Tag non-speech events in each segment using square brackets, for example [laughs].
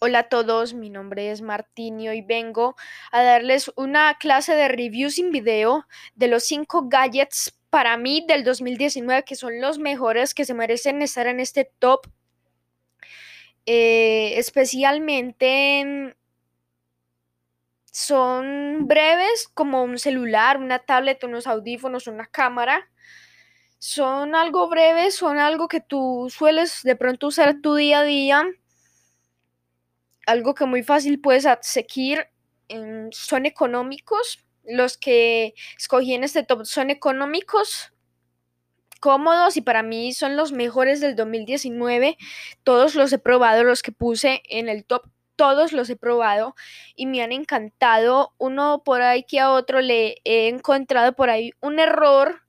Hola a todos, mi nombre es Martín y vengo a darles una clase de review sin video de los 5 gadgets para mí del 2019 que son los mejores que se merecen estar en este top. Eh, especialmente son breves como un celular, una tablet, unos audífonos, una cámara. Son algo breves, son algo que tú sueles de pronto usar tu día a día algo que muy fácil puedes seguir son económicos. Los que escogí en este top son económicos, cómodos y para mí son los mejores del 2019. Todos los he probado, los que puse en el top, todos los he probado y me han encantado. Uno por ahí que a otro le he encontrado por ahí un error,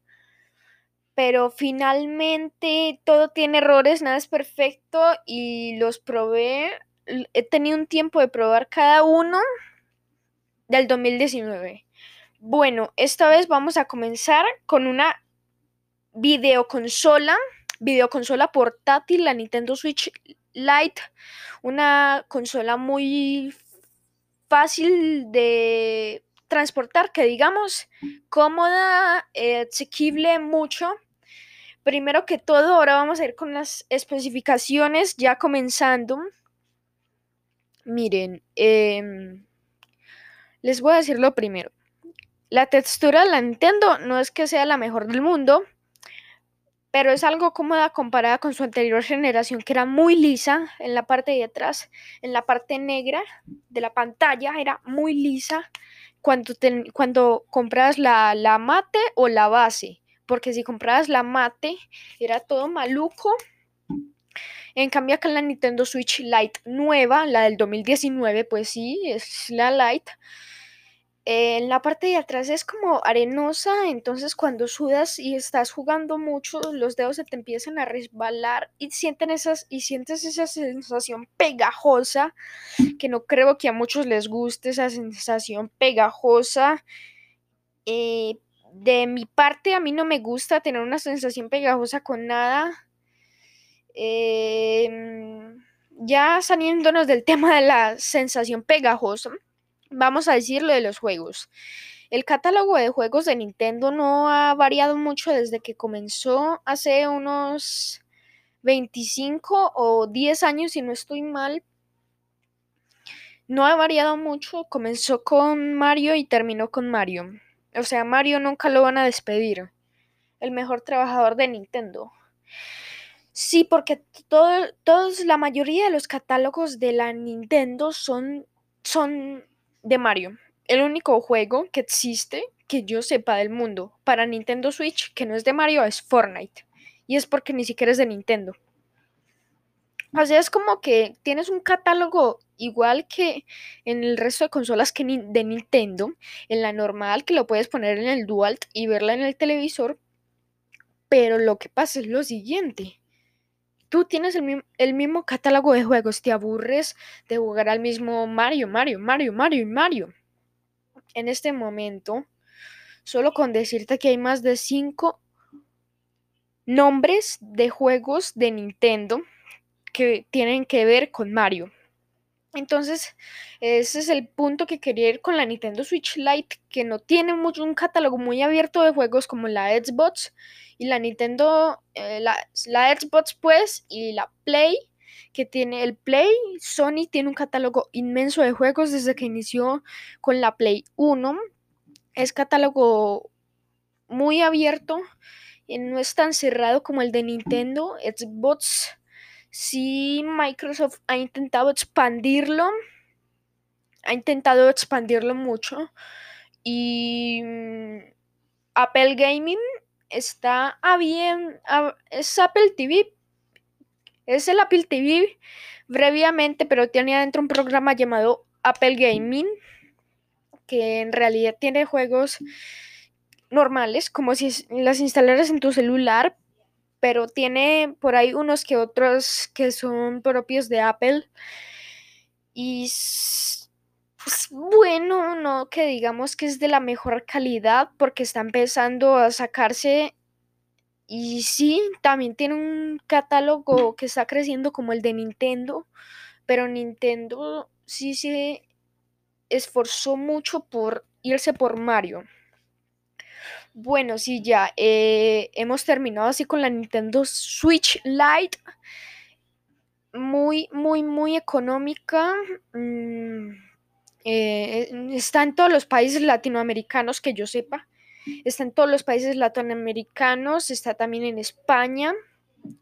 pero finalmente todo tiene errores, nada es perfecto y los probé he tenido un tiempo de probar cada uno del 2019. Bueno, esta vez vamos a comenzar con una videoconsola, videoconsola portátil, la Nintendo Switch Lite, una consola muy fácil de transportar, que digamos, cómoda, asequible mucho. Primero que todo, ahora vamos a ir con las especificaciones, ya comenzando. Miren, em, les voy a decir lo primero. La textura de la Nintendo no es que sea la mejor del mundo, pero es algo cómoda comparada con su anterior generación, que era muy lisa en la parte de atrás, en la parte negra de la pantalla, era muy lisa cuando, cuando compras la, la mate o la base, porque si comprabas la mate era todo maluco en cambio acá la Nintendo Switch Lite nueva, la del 2019, pues sí, es la Lite. en la parte de atrás es como arenosa, entonces cuando sudas y estás jugando mucho, los dedos se te empiezan a resbalar y, sienten esas, y sientes esa sensación pegajosa, que no creo que a muchos les guste esa sensación pegajosa. Eh, de mi parte, a mí no me gusta tener una sensación pegajosa con nada. Em, ya saliéndonos del tema de la sensación pegajosa, vamos a decir lo de los juegos. El catálogo de juegos de Nintendo no ha variado mucho desde que comenzó hace unos 25 o 10 años, si no estoy mal. No ha variado mucho, comenzó con Mario y terminó con Mario. O sea, Mario nunca lo van a despedir. El mejor trabajador de Nintendo. Sí, porque todo, todos, la mayoría de los catálogos de la Nintendo son, son de Mario. El único juego que existe, que yo sepa del mundo, para Nintendo Switch, que no es de Mario, es Fortnite. Y es porque ni siquiera es de Nintendo. O sea, es como que tienes un catálogo igual que en el resto de consolas que de Nintendo, en la normal que lo puedes poner en el Dual y verla en el televisor, pero lo que pasa es lo siguiente tú tienes el, mismo catálogo de juegos, te aburres de jugar al mismo Mario, Mario, Mario, Mario y Mario. En este momento, solo con decirte que hay más de 5 nombres de juegos de Nintendo que tienen que ver con Mario. Entonces, ese es el punto que quería ir con la Nintendo Switch Lite, que no tiene mucho, un catálogo muy abierto de juegos como la Xbox y la Nintendo, eh, la, Xbox pues, y la Play, que tiene el Play, Sony tiene un catálogo inmenso de juegos desde que inició con la Play 1. Es catálogo muy abierto, y no es tan cerrado como el de Nintendo. Xbox sí Microsoft ha intentado expandirlo, ha intentado expandirlo mucho y mm, Apple Gaming está a bien, es Apple TV, es el Apple TV brevemente, pero tiene adentro un programa llamado Apple Gaming que en realidad tiene juegos normales, como si las instalaras en tu celular, pero tiene por ahí unos que otros que son propios de Apple. Y pues bueno, no que digamos que es de la mejor calidad porque está empezando a sacarse. Y sí, también tiene un catálogo que está creciendo como el de Nintendo, pero Nintendo sí se esforzó mucho por irse por Mario. Bueno, sí, ya eh, hemos terminado así con la Nintendo Switch Lite. Muy, muy, muy económica. Mm, eh, está en todos los países latinoamericanos que yo sepa. Está en todos los países latinoamericanos. Está también en España.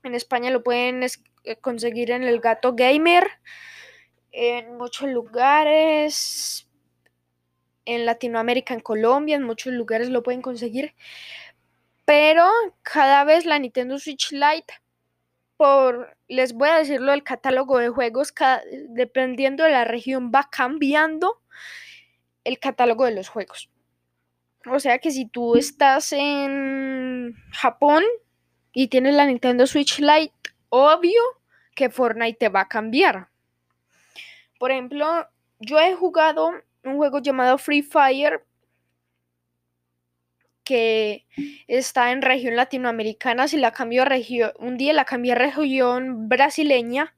En España lo pueden eh, conseguir en el Gato Gamer. En muchos lugares en Latinoamérica, en Colombia, en muchos lugares lo pueden conseguir. Pero cada vez la Nintendo Switch Lite, por, les voy a decirlo, el catálogo de juegos, dependiendo de la región, va cambiando el catálogo de los juegos. O sea que si tú estás en Japón y tienes la Nintendo Switch Lite, obvio que Fortnite te va a cambiar. Por ejemplo, yo he jugado un juego llamado Free Fire que está en región latinoamericana. Si la cambio a región, un día la cambié a región brasileña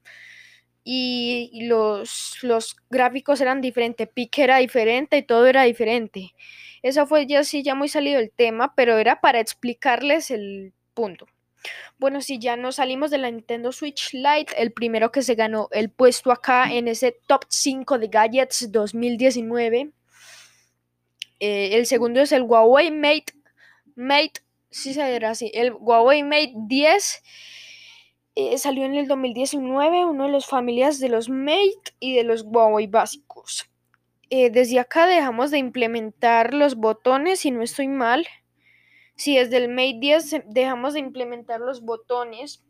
y los, los gráficos eran diferentes, pique era diferente y todo era diferente. Eso fue ya sí, ya muy salido el tema, pero era para explicarles el punto. Bueno, si ya nos salimos de la Nintendo Switch Lite, el primero que se ganó el puesto acá en ese top 5 de gadgets 2019. Eh, el segundo es el Huawei Mate, Mate, sí se dirá así, el Huawei Mate 10. Eh, salió en el 2019, uno de las familias de los Mate y de los Huawei básicos. Eh, desde acá dejamos de implementar los botones, si no estoy mal si desde el Mate 10 dejamos de implementar los botones,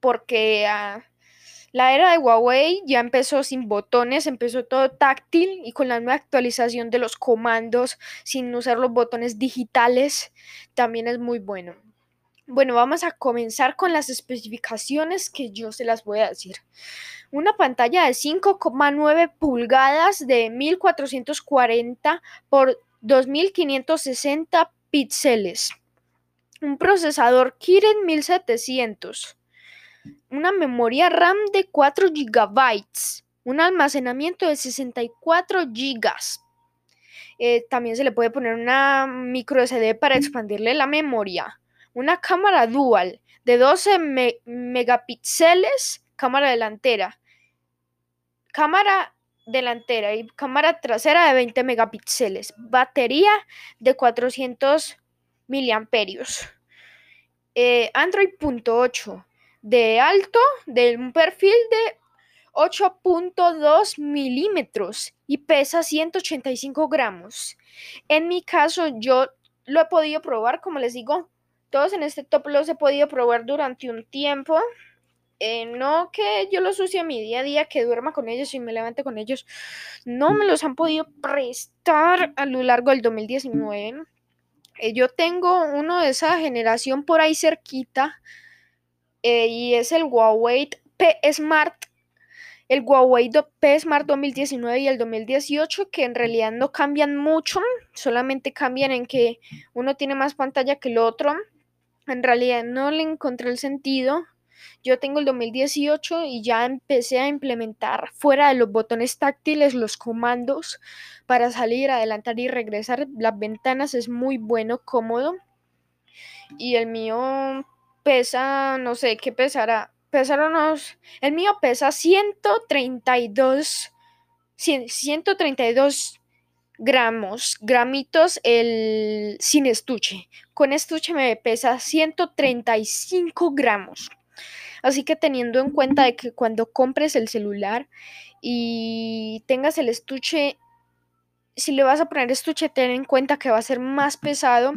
porque ah, la era de Huawei ya empezó sin botones, empezó todo táctil y con la nueva actualización de los comandos sin usar los botones digitales también es muy bueno. Bueno, vamos a comenzar con las especificaciones que yo se las voy a decir. Una pantalla de 5,9 pulgadas de 1440 por 2560 píxeles, un procesador Kirin 1700, una memoria RAM de 4 GB, un almacenamiento de 64 GB. Eh, también se le puede poner una micro SD para expandirle la memoria. Una cámara dual de 12 megapíxeles, cámara delantera. Cámara delantera y cámara trasera de 20 megapíxeles, batería de 400 miliamperios, eh, Android .8 de alto, de un perfil de 8.2 milímetros y pesa 185 gramos. En mi caso, yo lo he podido probar, como les digo, todos en este top los he podido probar durante un tiempo. Eh, no que yo los use a mi día a día, que duerma con ellos y me levante con ellos. No me los han podido prestar a lo largo del 2019. Eh, yo tengo uno de esa generación por ahí cerquita eh, y es el Huawei P Smart. El Huawei P Smart 2019 y el 2018 que en realidad no cambian mucho, solamente cambian en que uno tiene más pantalla que el otro. En realidad no le encontré el sentido yo tengo el 2018 y ya empecé a implementar fuera de los botones táctiles los comandos para salir, adelantar y regresar. Las ventanas es muy bueno, cómodo. Y el mío pesa, no sé qué pesará. Pesaron. El mío pesa 132. 132 gramos, gramitos el sin estuche. Con estuche me pesa 135 gramos. Así que teniendo en cuenta de que cuando compres el celular y tengas el estuche, si le vas a poner estuche, ten en cuenta que va a ser más pesado.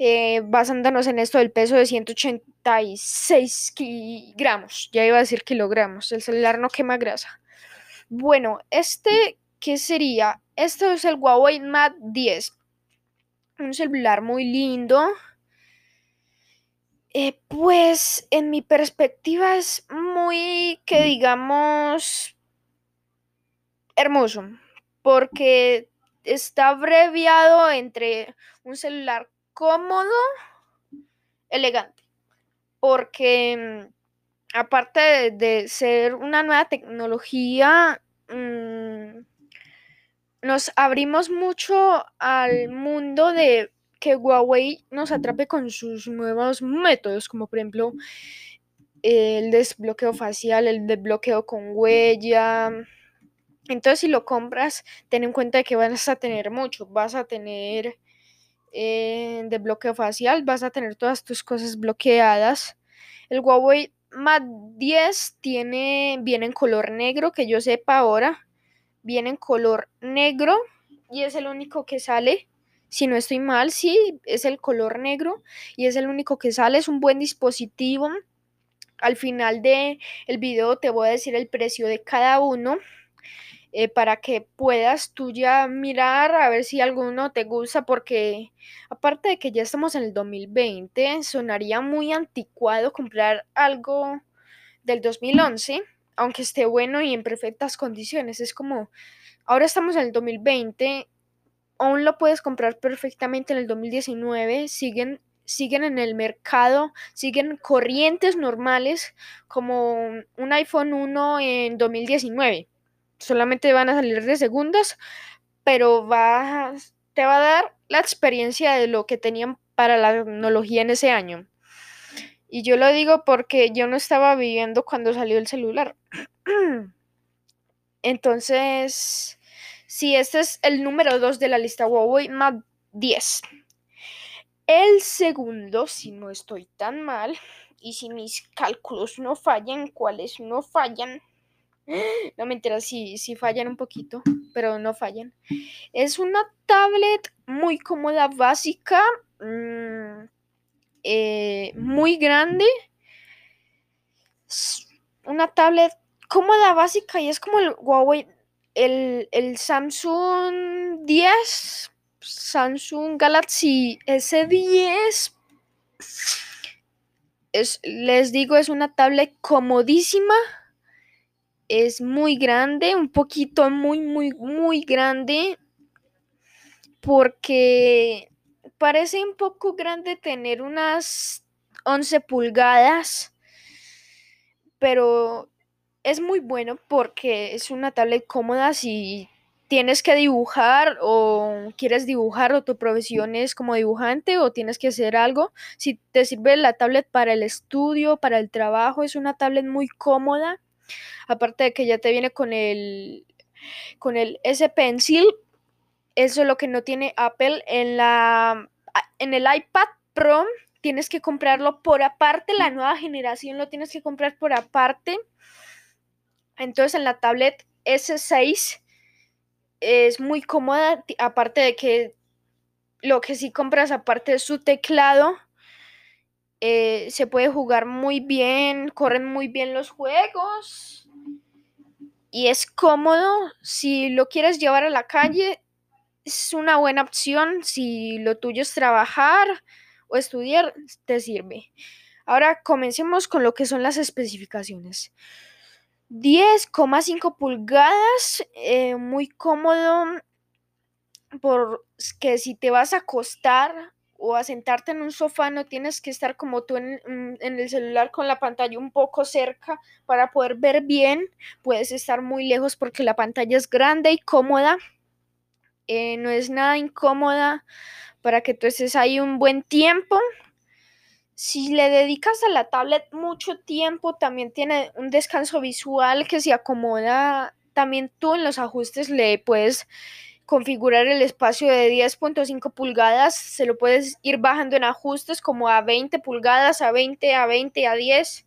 Eh, basándonos en esto del peso de 186 gramos, ya iba a decir kilogramos, el celular no quema grasa. Bueno, este, ¿qué sería? Este es el Huawei Mate 10, un celular muy lindo, eh, pues en mi perspectiva es muy, que digamos, hermoso, porque está abreviado entre un celular cómodo, elegante, porque aparte de, ser una nueva tecnología, mm, nos abrimos mucho al mundo de que Huawei nos atrape con sus nuevos métodos, como por ejemplo el desbloqueo facial, el desbloqueo con huella. Entonces, si lo compras, ten en cuenta que vas a tener mucho. Vas a tener eh, desbloqueo facial, vas a tener todas tus cosas bloqueadas. El Huawei Mate 10 tiene, viene en color negro, que yo sepa ahora. Viene en color negro y es el único que sale. Si no estoy mal, sí, es el color negro y es el único que sale. Es un buen dispositivo al final del el video te voy a decir el precio de cada uno eh, para que puedas tú ya mirar a ver si alguno te gusta porque aparte de que ya estamos en el 2020 sonaría muy anticuado comprar algo del 2011 aunque esté bueno y en perfectas condiciones es como ahora estamos en el 2020 aún lo puedes comprar perfectamente en el 2019 siguen siguen en el mercado, siguen corrientes normales como un iPhone 1 en 2019. Solamente van a salir de segundas, pero te va a dar la experiencia de lo que tenían para la tecnología en ese año. Y yo lo digo porque yo no estaba viviendo cuando salió el celular. [clears throat] Entonces, si este es el número 2 de la lista Huawei Mate 10. El segundo, si no estoy tan mal, y si mis cálculos no fallan, ¿cuáles no fallan? [gasps] No me entera si, si fallan un poquito, pero no fallan. Es una tablet muy cómoda, básica, mm, eh, muy grande. Una tablet cómoda, básica, y es como el Huawei, el, el Samsung 10 Samsung Galaxy S10. Es, les digo, es una tablet comodísima. Es muy grande, un poquito muy, muy, muy grande. Porque parece un poco grande tener unas 11 pulgadas. Pero es muy bueno porque es una tablet cómoda si tienes que dibujar o quieres dibujar o tu profesión es como dibujante o tienes que hacer algo, si te sirve la tablet para el estudio, para el trabajo, es una tablet muy cómoda. Aparte de que ya te viene con el con el S Pencil, eso es lo que no tiene Apple en la en el iPad Pro tienes que comprarlo por aparte, la nueva generación lo tienes que comprar por aparte. Entonces en la tablet S6 es muy cómoda, aparte de que lo que sí compras aparte de su teclado, eh, se puede jugar muy bien, corren muy bien los juegos y es cómodo. Si lo quieres llevar a la calle, es una buena opción. Si lo tuyo es trabajar o estudiar, te sirve. Ahora comencemos con lo que son las especificaciones. 10,5 pulgadas, eh, muy cómodo, porque si te vas a acostar o a sentarte en un sofá no tienes que estar como tú en, mm, el celular con la pantalla un poco cerca para poder ver bien, puedes estar muy lejos porque la pantalla es grande y cómoda, eh, no es nada incómoda para que tú estés ahí un buen tiempo si le dedicas a la tablet mucho tiempo, también tiene un descanso visual que se acomoda. También tú en los ajustes le puedes configurar el espacio de 10.5 pulgadas. Se lo puedes ir bajando en ajustes como a 20 pulgadas, a 20, a 20, a 10.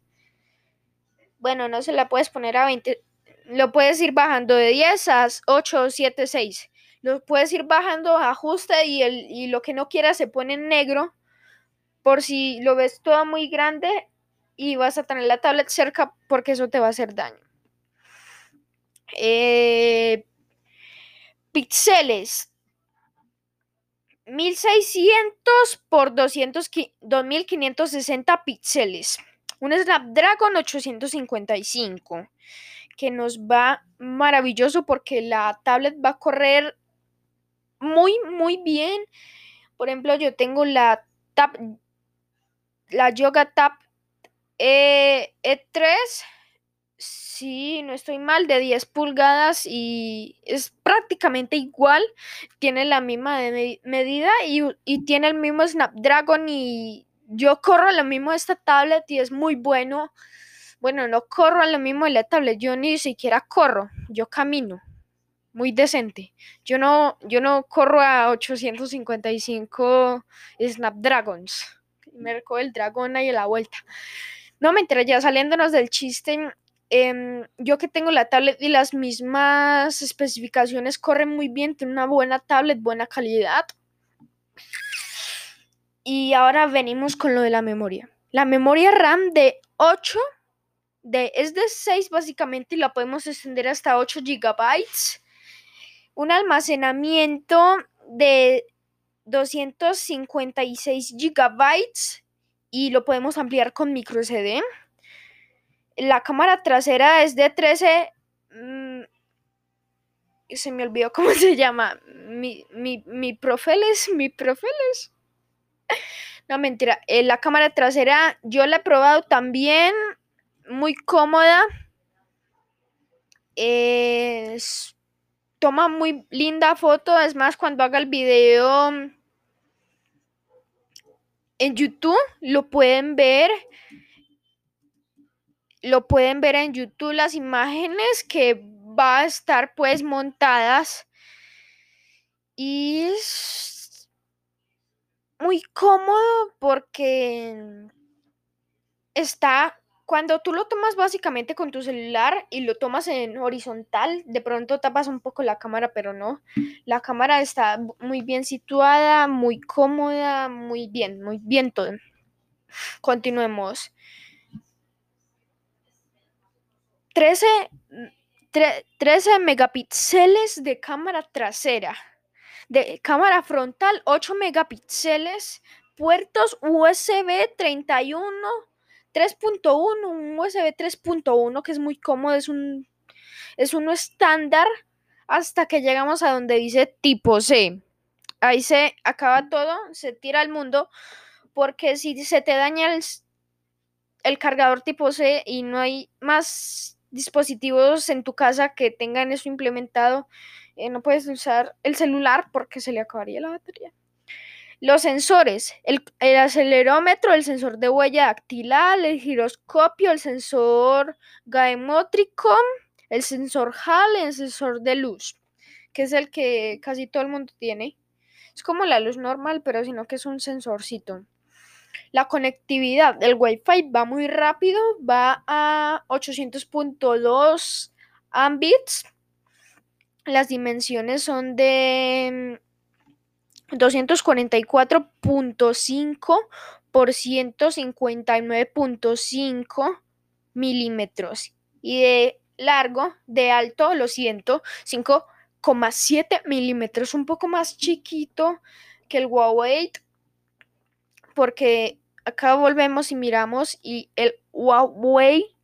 Bueno, no se la puedes poner a 20. Lo puedes ir bajando de 10 a 8, 7, 6. Lo puedes ir bajando a ajuste y, el, y lo que no quieras se pone en negro por si lo ves todo muy grande y vas a tener la tablet cerca porque eso te va a hacer daño. Eh, píxeles 1600 por 200, 2560 píxeles. Un Snapdragon 855 que nos va maravilloso porque la tablet va a correr muy, muy bien. Por ejemplo, yo tengo la Tab la Yoga Tab E, E3, sí, no estoy mal, de 10 pulgadas y es prácticamente igual. Tiene la misma medida y, y tiene el mismo Snapdragon y yo corro lo mismo de esta tablet y es muy bueno. Bueno, no corro a lo mismo de la tablet, yo ni siquiera corro, yo camino. Muy decente. Yo no, yo no corro a 855 Snapdragons. Me recoge el dragón ahí a la vuelta. No, me ya saliéndonos del chiste, em, yo que tengo la tablet y las mismas especificaciones corren muy bien, tiene una buena tablet, buena calidad. Y ahora venimos con lo de la memoria. La memoria RAM de 8, de, es de 6 básicamente y la podemos extender hasta 8 GB. Un almacenamiento de 256 GB y lo podemos ampliar con micro SD. La cámara trasera es de 13... Mm, se me olvidó cómo [laughs] se llama. Mi, mi, mi profeles, mi profeles. [laughs] No, mentira. Eh, la cámara trasera yo la he probado también. Muy cómoda. toma muy linda foto. Es más, cuando haga el video en YouTube, lo pueden ver. Lo pueden ver en YouTube las imágenes que va a estar pues montadas. Y muy cómodo porque está, cuando tú lo tomas básicamente con tu celular y lo tomas en horizontal, de pronto tapas un poco la cámara, pero no. La cámara está muy bien situada, muy cómoda, muy bien, muy bien todo. Continuemos. 13, 13 megapíxeles de cámara trasera de cámara frontal 8 megapíxeles, puertos USB 31, 3.1, un USB 3.1 que es muy cómodo, es un es uno estándar hasta que llegamos a donde dice tipo C. Ahí se acaba todo, se tira al mundo, porque si se te daña el, el cargador tipo C y no hay más dispositivos en tu casa que tengan eso implementado, eh, no puedes usar el celular porque se le acabaría la batería. Los sensores, el, acelerómetro, el sensor de huella dactilar, el giroscopio, el sensor gaemótrico, el sensor HAL, el sensor de luz, que es el que casi todo el mundo tiene. Es como la luz normal, pero sino que es un sensorcito. La conectividad del Wi-Fi va muy rápido, va a 800.2 Ambits las dimensiones son de 244.5 mm, por 159.5 milímetros y de largo, de alto, lo siento, 5,7 milímetros, un poco más chiquito que el Huawei, porque acá volvemos y miramos y el Huawei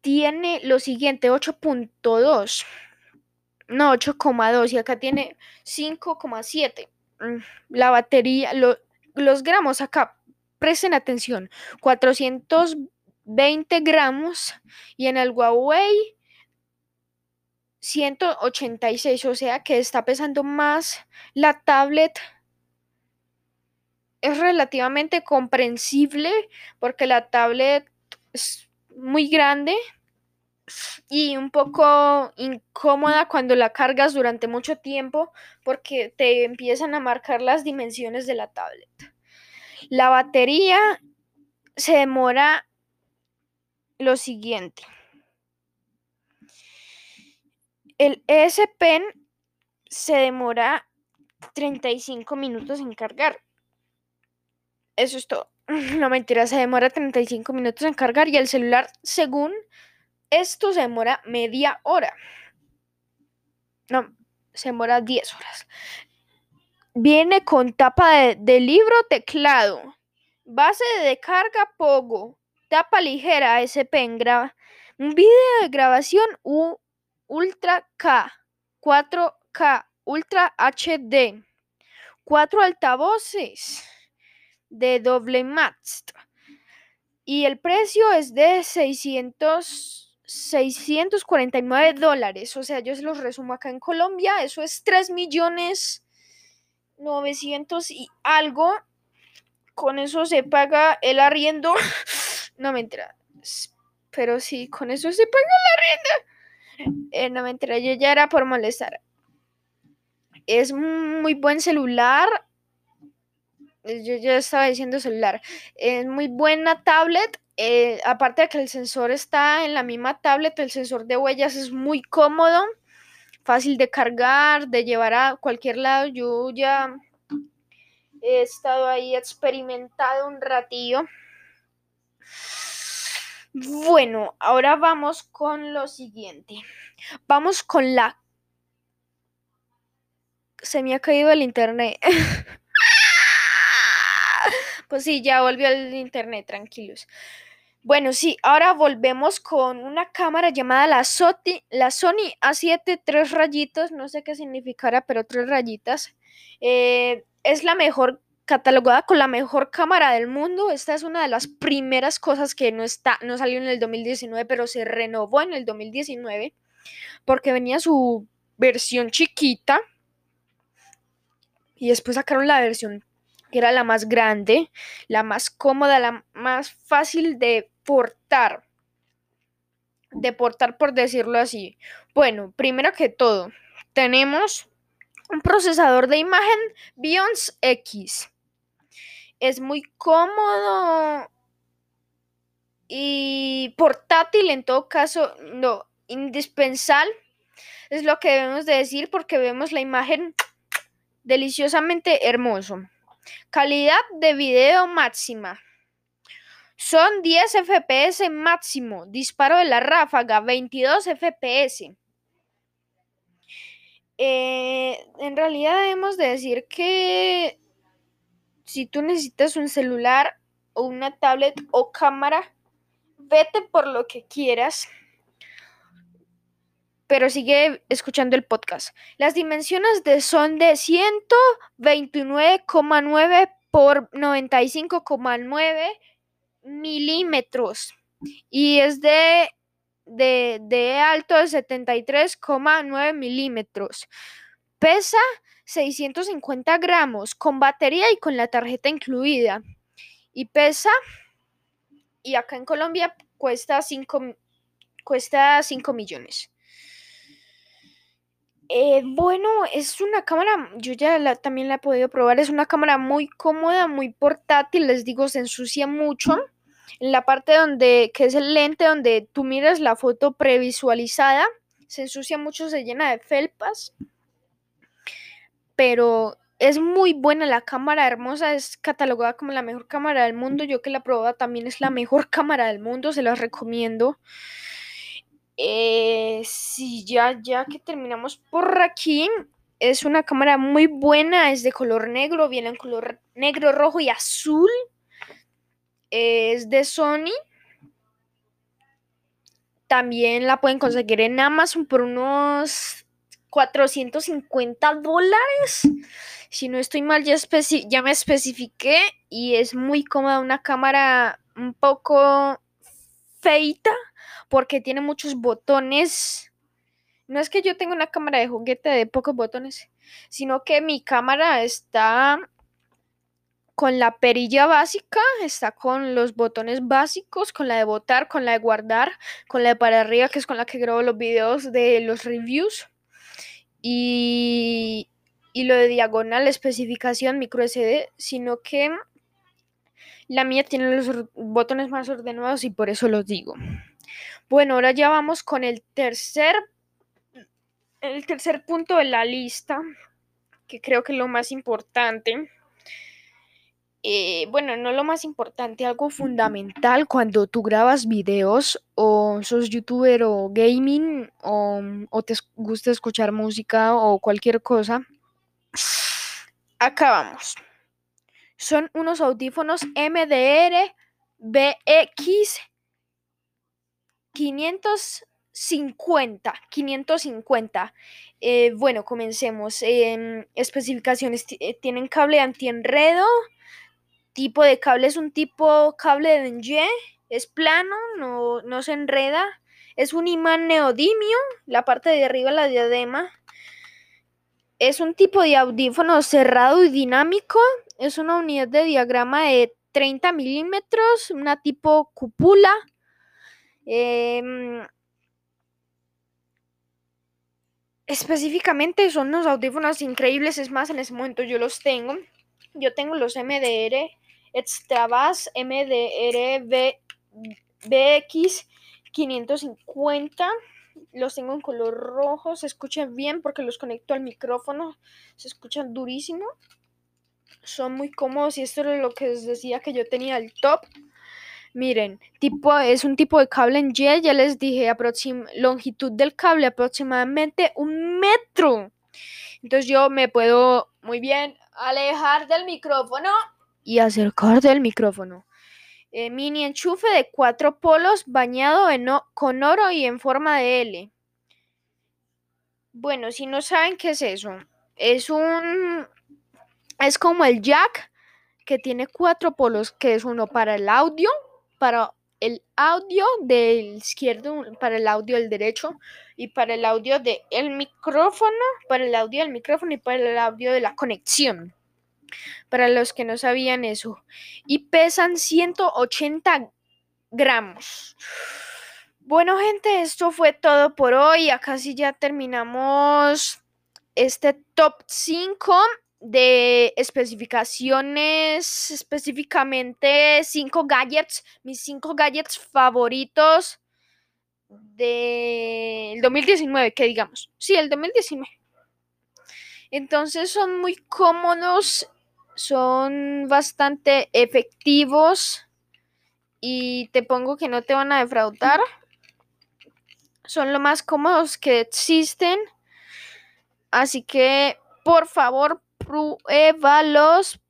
tiene lo siguiente, 8.2 no, 8,2 y acá tiene 5,7. Mm, la batería, los gramos acá, presten atención, 420 gramos y en el Huawei 186, o sea que está pesando más la tablet. Es relativamente comprensible porque la tablet es muy grande y un poco incómoda cuando la cargas durante mucho tiempo porque te empiezan a marcar las dimensiones de la tablet. La batería se demora lo siguiente. El S Pen se demora 35 minutos en cargar. Eso es todo. [laughs] No mentira, se demora 35 minutos en cargar y el celular, según esto se demora media hora. No, se demora 10 horas. Viene con tapa de, libro teclado, base de carga Pogo, tapa ligera S Pen, un video de grabación U Ultra K, 4K, Ultra HD, cuatro altavoces de doble mast, y el precio es de 600, 649 dólares. O sea, yo se los resumo acá en Colombia. Eso es 3 millones 900 y algo. Con eso se paga el arriendo. [laughs] No me entera. Pero sí, con eso se paga el arriendo. Eh, no me entera. Yo ya era por molestar. Es muy buen celular yo ya estaba diciendo celular, es muy buena tablet. Eh, aparte de que el sensor está en la misma tablet, el sensor de huellas es muy cómodo, fácil de cargar, de llevar a cualquier lado. Yo ya he estado ahí experimentado un ratillo. Bueno, ahora vamos con lo siguiente. Vamos con la... Se me ha caído el internet. [laughs] Pues sí, ya volvió al internet, tranquilos. Bueno, sí, ahora volvemos con una cámara llamada la, la Sony A7 tres rayitos, no sé qué significará, pero tres rayitas. Eh, es la mejor, catalogada con la mejor cámara del mundo. Esta es una de las primeras cosas que no, está, no salió en el 2019, pero se renovó en el 2019 porque venía su versión chiquita y después sacaron la versión que era la más grande, la más cómoda, la más fácil de portar. De portar, por decirlo así. Bueno, primero que todo, tenemos un procesador de imagen Beyond X. Es muy cómodo y portátil en todo caso, no, indispensable. Es lo que debemos de decir porque vemos la imagen deliciosamente hermoso. Calidad de video máxima. Son 10 FPS máximo. Disparo de la ráfaga, 22 FPS. Eh, en realidad debemos de decir que si tú necesitas un celular o una tablet o cámara, vete por lo que quieras pero sigue escuchando el podcast. Las dimensiones de son de 129,9 por 95,9 milímetros y es de, de, de alto de 73,9 milímetros. Pesa 650 gramos con batería y con la tarjeta incluida. Y pesa, y acá en Colombia cuesta 5, cuesta 5 millones. Eh, bueno, es una cámara, yo ya también la he podido probar, es una cámara muy cómoda, muy portátil, les digo, se ensucia mucho. En la parte donde, que es el lente donde tú miras la foto previsualizada, se ensucia mucho, se llena de felpas. Pero es muy buena la cámara, hermosa, es catalogada como la mejor cámara del mundo. Yo que la probado también es la mejor [laughs] cámara del mundo, se las recomiendo. Eh, sí, ya, ya que terminamos por aquí, es una cámara muy buena, es de color negro, viene en color negro, rojo y azul. Es de Sony. También la pueden conseguir en Amazon por unos 450 dólares. Si no estoy mal, ya, ya me especifiqué y es muy cómoda, una cámara un poco feita porque tiene muchos botones. No es que yo tenga una cámara de juguete de pocos botones, sino que mi cámara está con la perilla básica, está con los botones básicos, con la de botar, con la de guardar, con la de para arriba, que es con la que grabo los videos de los reviews. Y, y lo de diagonal, especificación micro SD, sino que la mía tiene los botones más ordenados y por eso los digo. Bueno, ahora ya vamos con el tercer, el tercer punto de la lista, que creo que es lo más importante. Eh, bueno, no lo más importante, algo fundamental cuando tú grabas videos o sos youtuber o gaming o, o te gusta escuchar música o cualquier cosa. Acá vamos. Son unos audífonos MDR BX 550, 550. Eh, bueno, comencemos. especificaciones eh, tienen cable antienredo, tipo de cable es un tipo cable de Dengue, es plano, no, no se enreda, es un imán neodimio, la parte de arriba la diadema. Es un tipo de audífono cerrado y dinámico, es una unidad de diagrama de 30 milímetros, una tipo cúpula. Em, específicamente son unos audífonos increíbles, es más, en ese momento yo los tengo. Yo tengo los MDR Extrabass MDR BX 550. Los tengo en color rojo, se escuchan bien porque los conecto al micrófono, se escuchan durísimo. Son muy cómodos y esto es lo que les decía que yo tenía el top. Miren, tipo, es un tipo de cable en Y, ya les dije, longitud del cable aproximadamente un metro. Entonces yo me puedo muy bien alejar del micrófono y acercar del micrófono. Eh, mini enchufe de cuatro polos bañado en con oro y en forma de L. Bueno, si no saben qué es eso, es un... Es como el jack que tiene cuatro polos, que es uno para el audio, para el audio del izquierdo, para el audio del derecho y para el audio del micrófono, para el audio del micrófono y para el audio de la conexión. Para los que no sabían eso. Y pesan 180 gramos. Bueno, gente, esto fue todo por hoy. Acá sí ya terminamos este top 5 de especificaciones, específicamente cinco gadgets, mis cinco gadgets favoritos del 2019, que digamos. Sí, el 2019. Entonces son muy cómodos, son bastante efectivos y te pongo que no te van a defraudar. Son lo más cómodos que existen. Así que, por favor, pruébalos,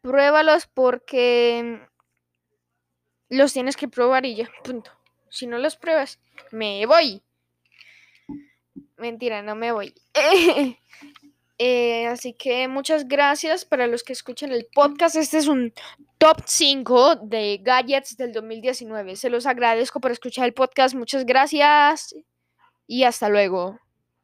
pruébalos porque los tienes que probar y ya, punto. Si no los pruebas, me voy. Mentira, no me voy. [laughs] Eh, así que muchas gracias para los que escuchan el podcast. Este es un top 5 de gadgets del 2019. Se los agradezco por escuchar el podcast. Muchas gracias y hasta luego.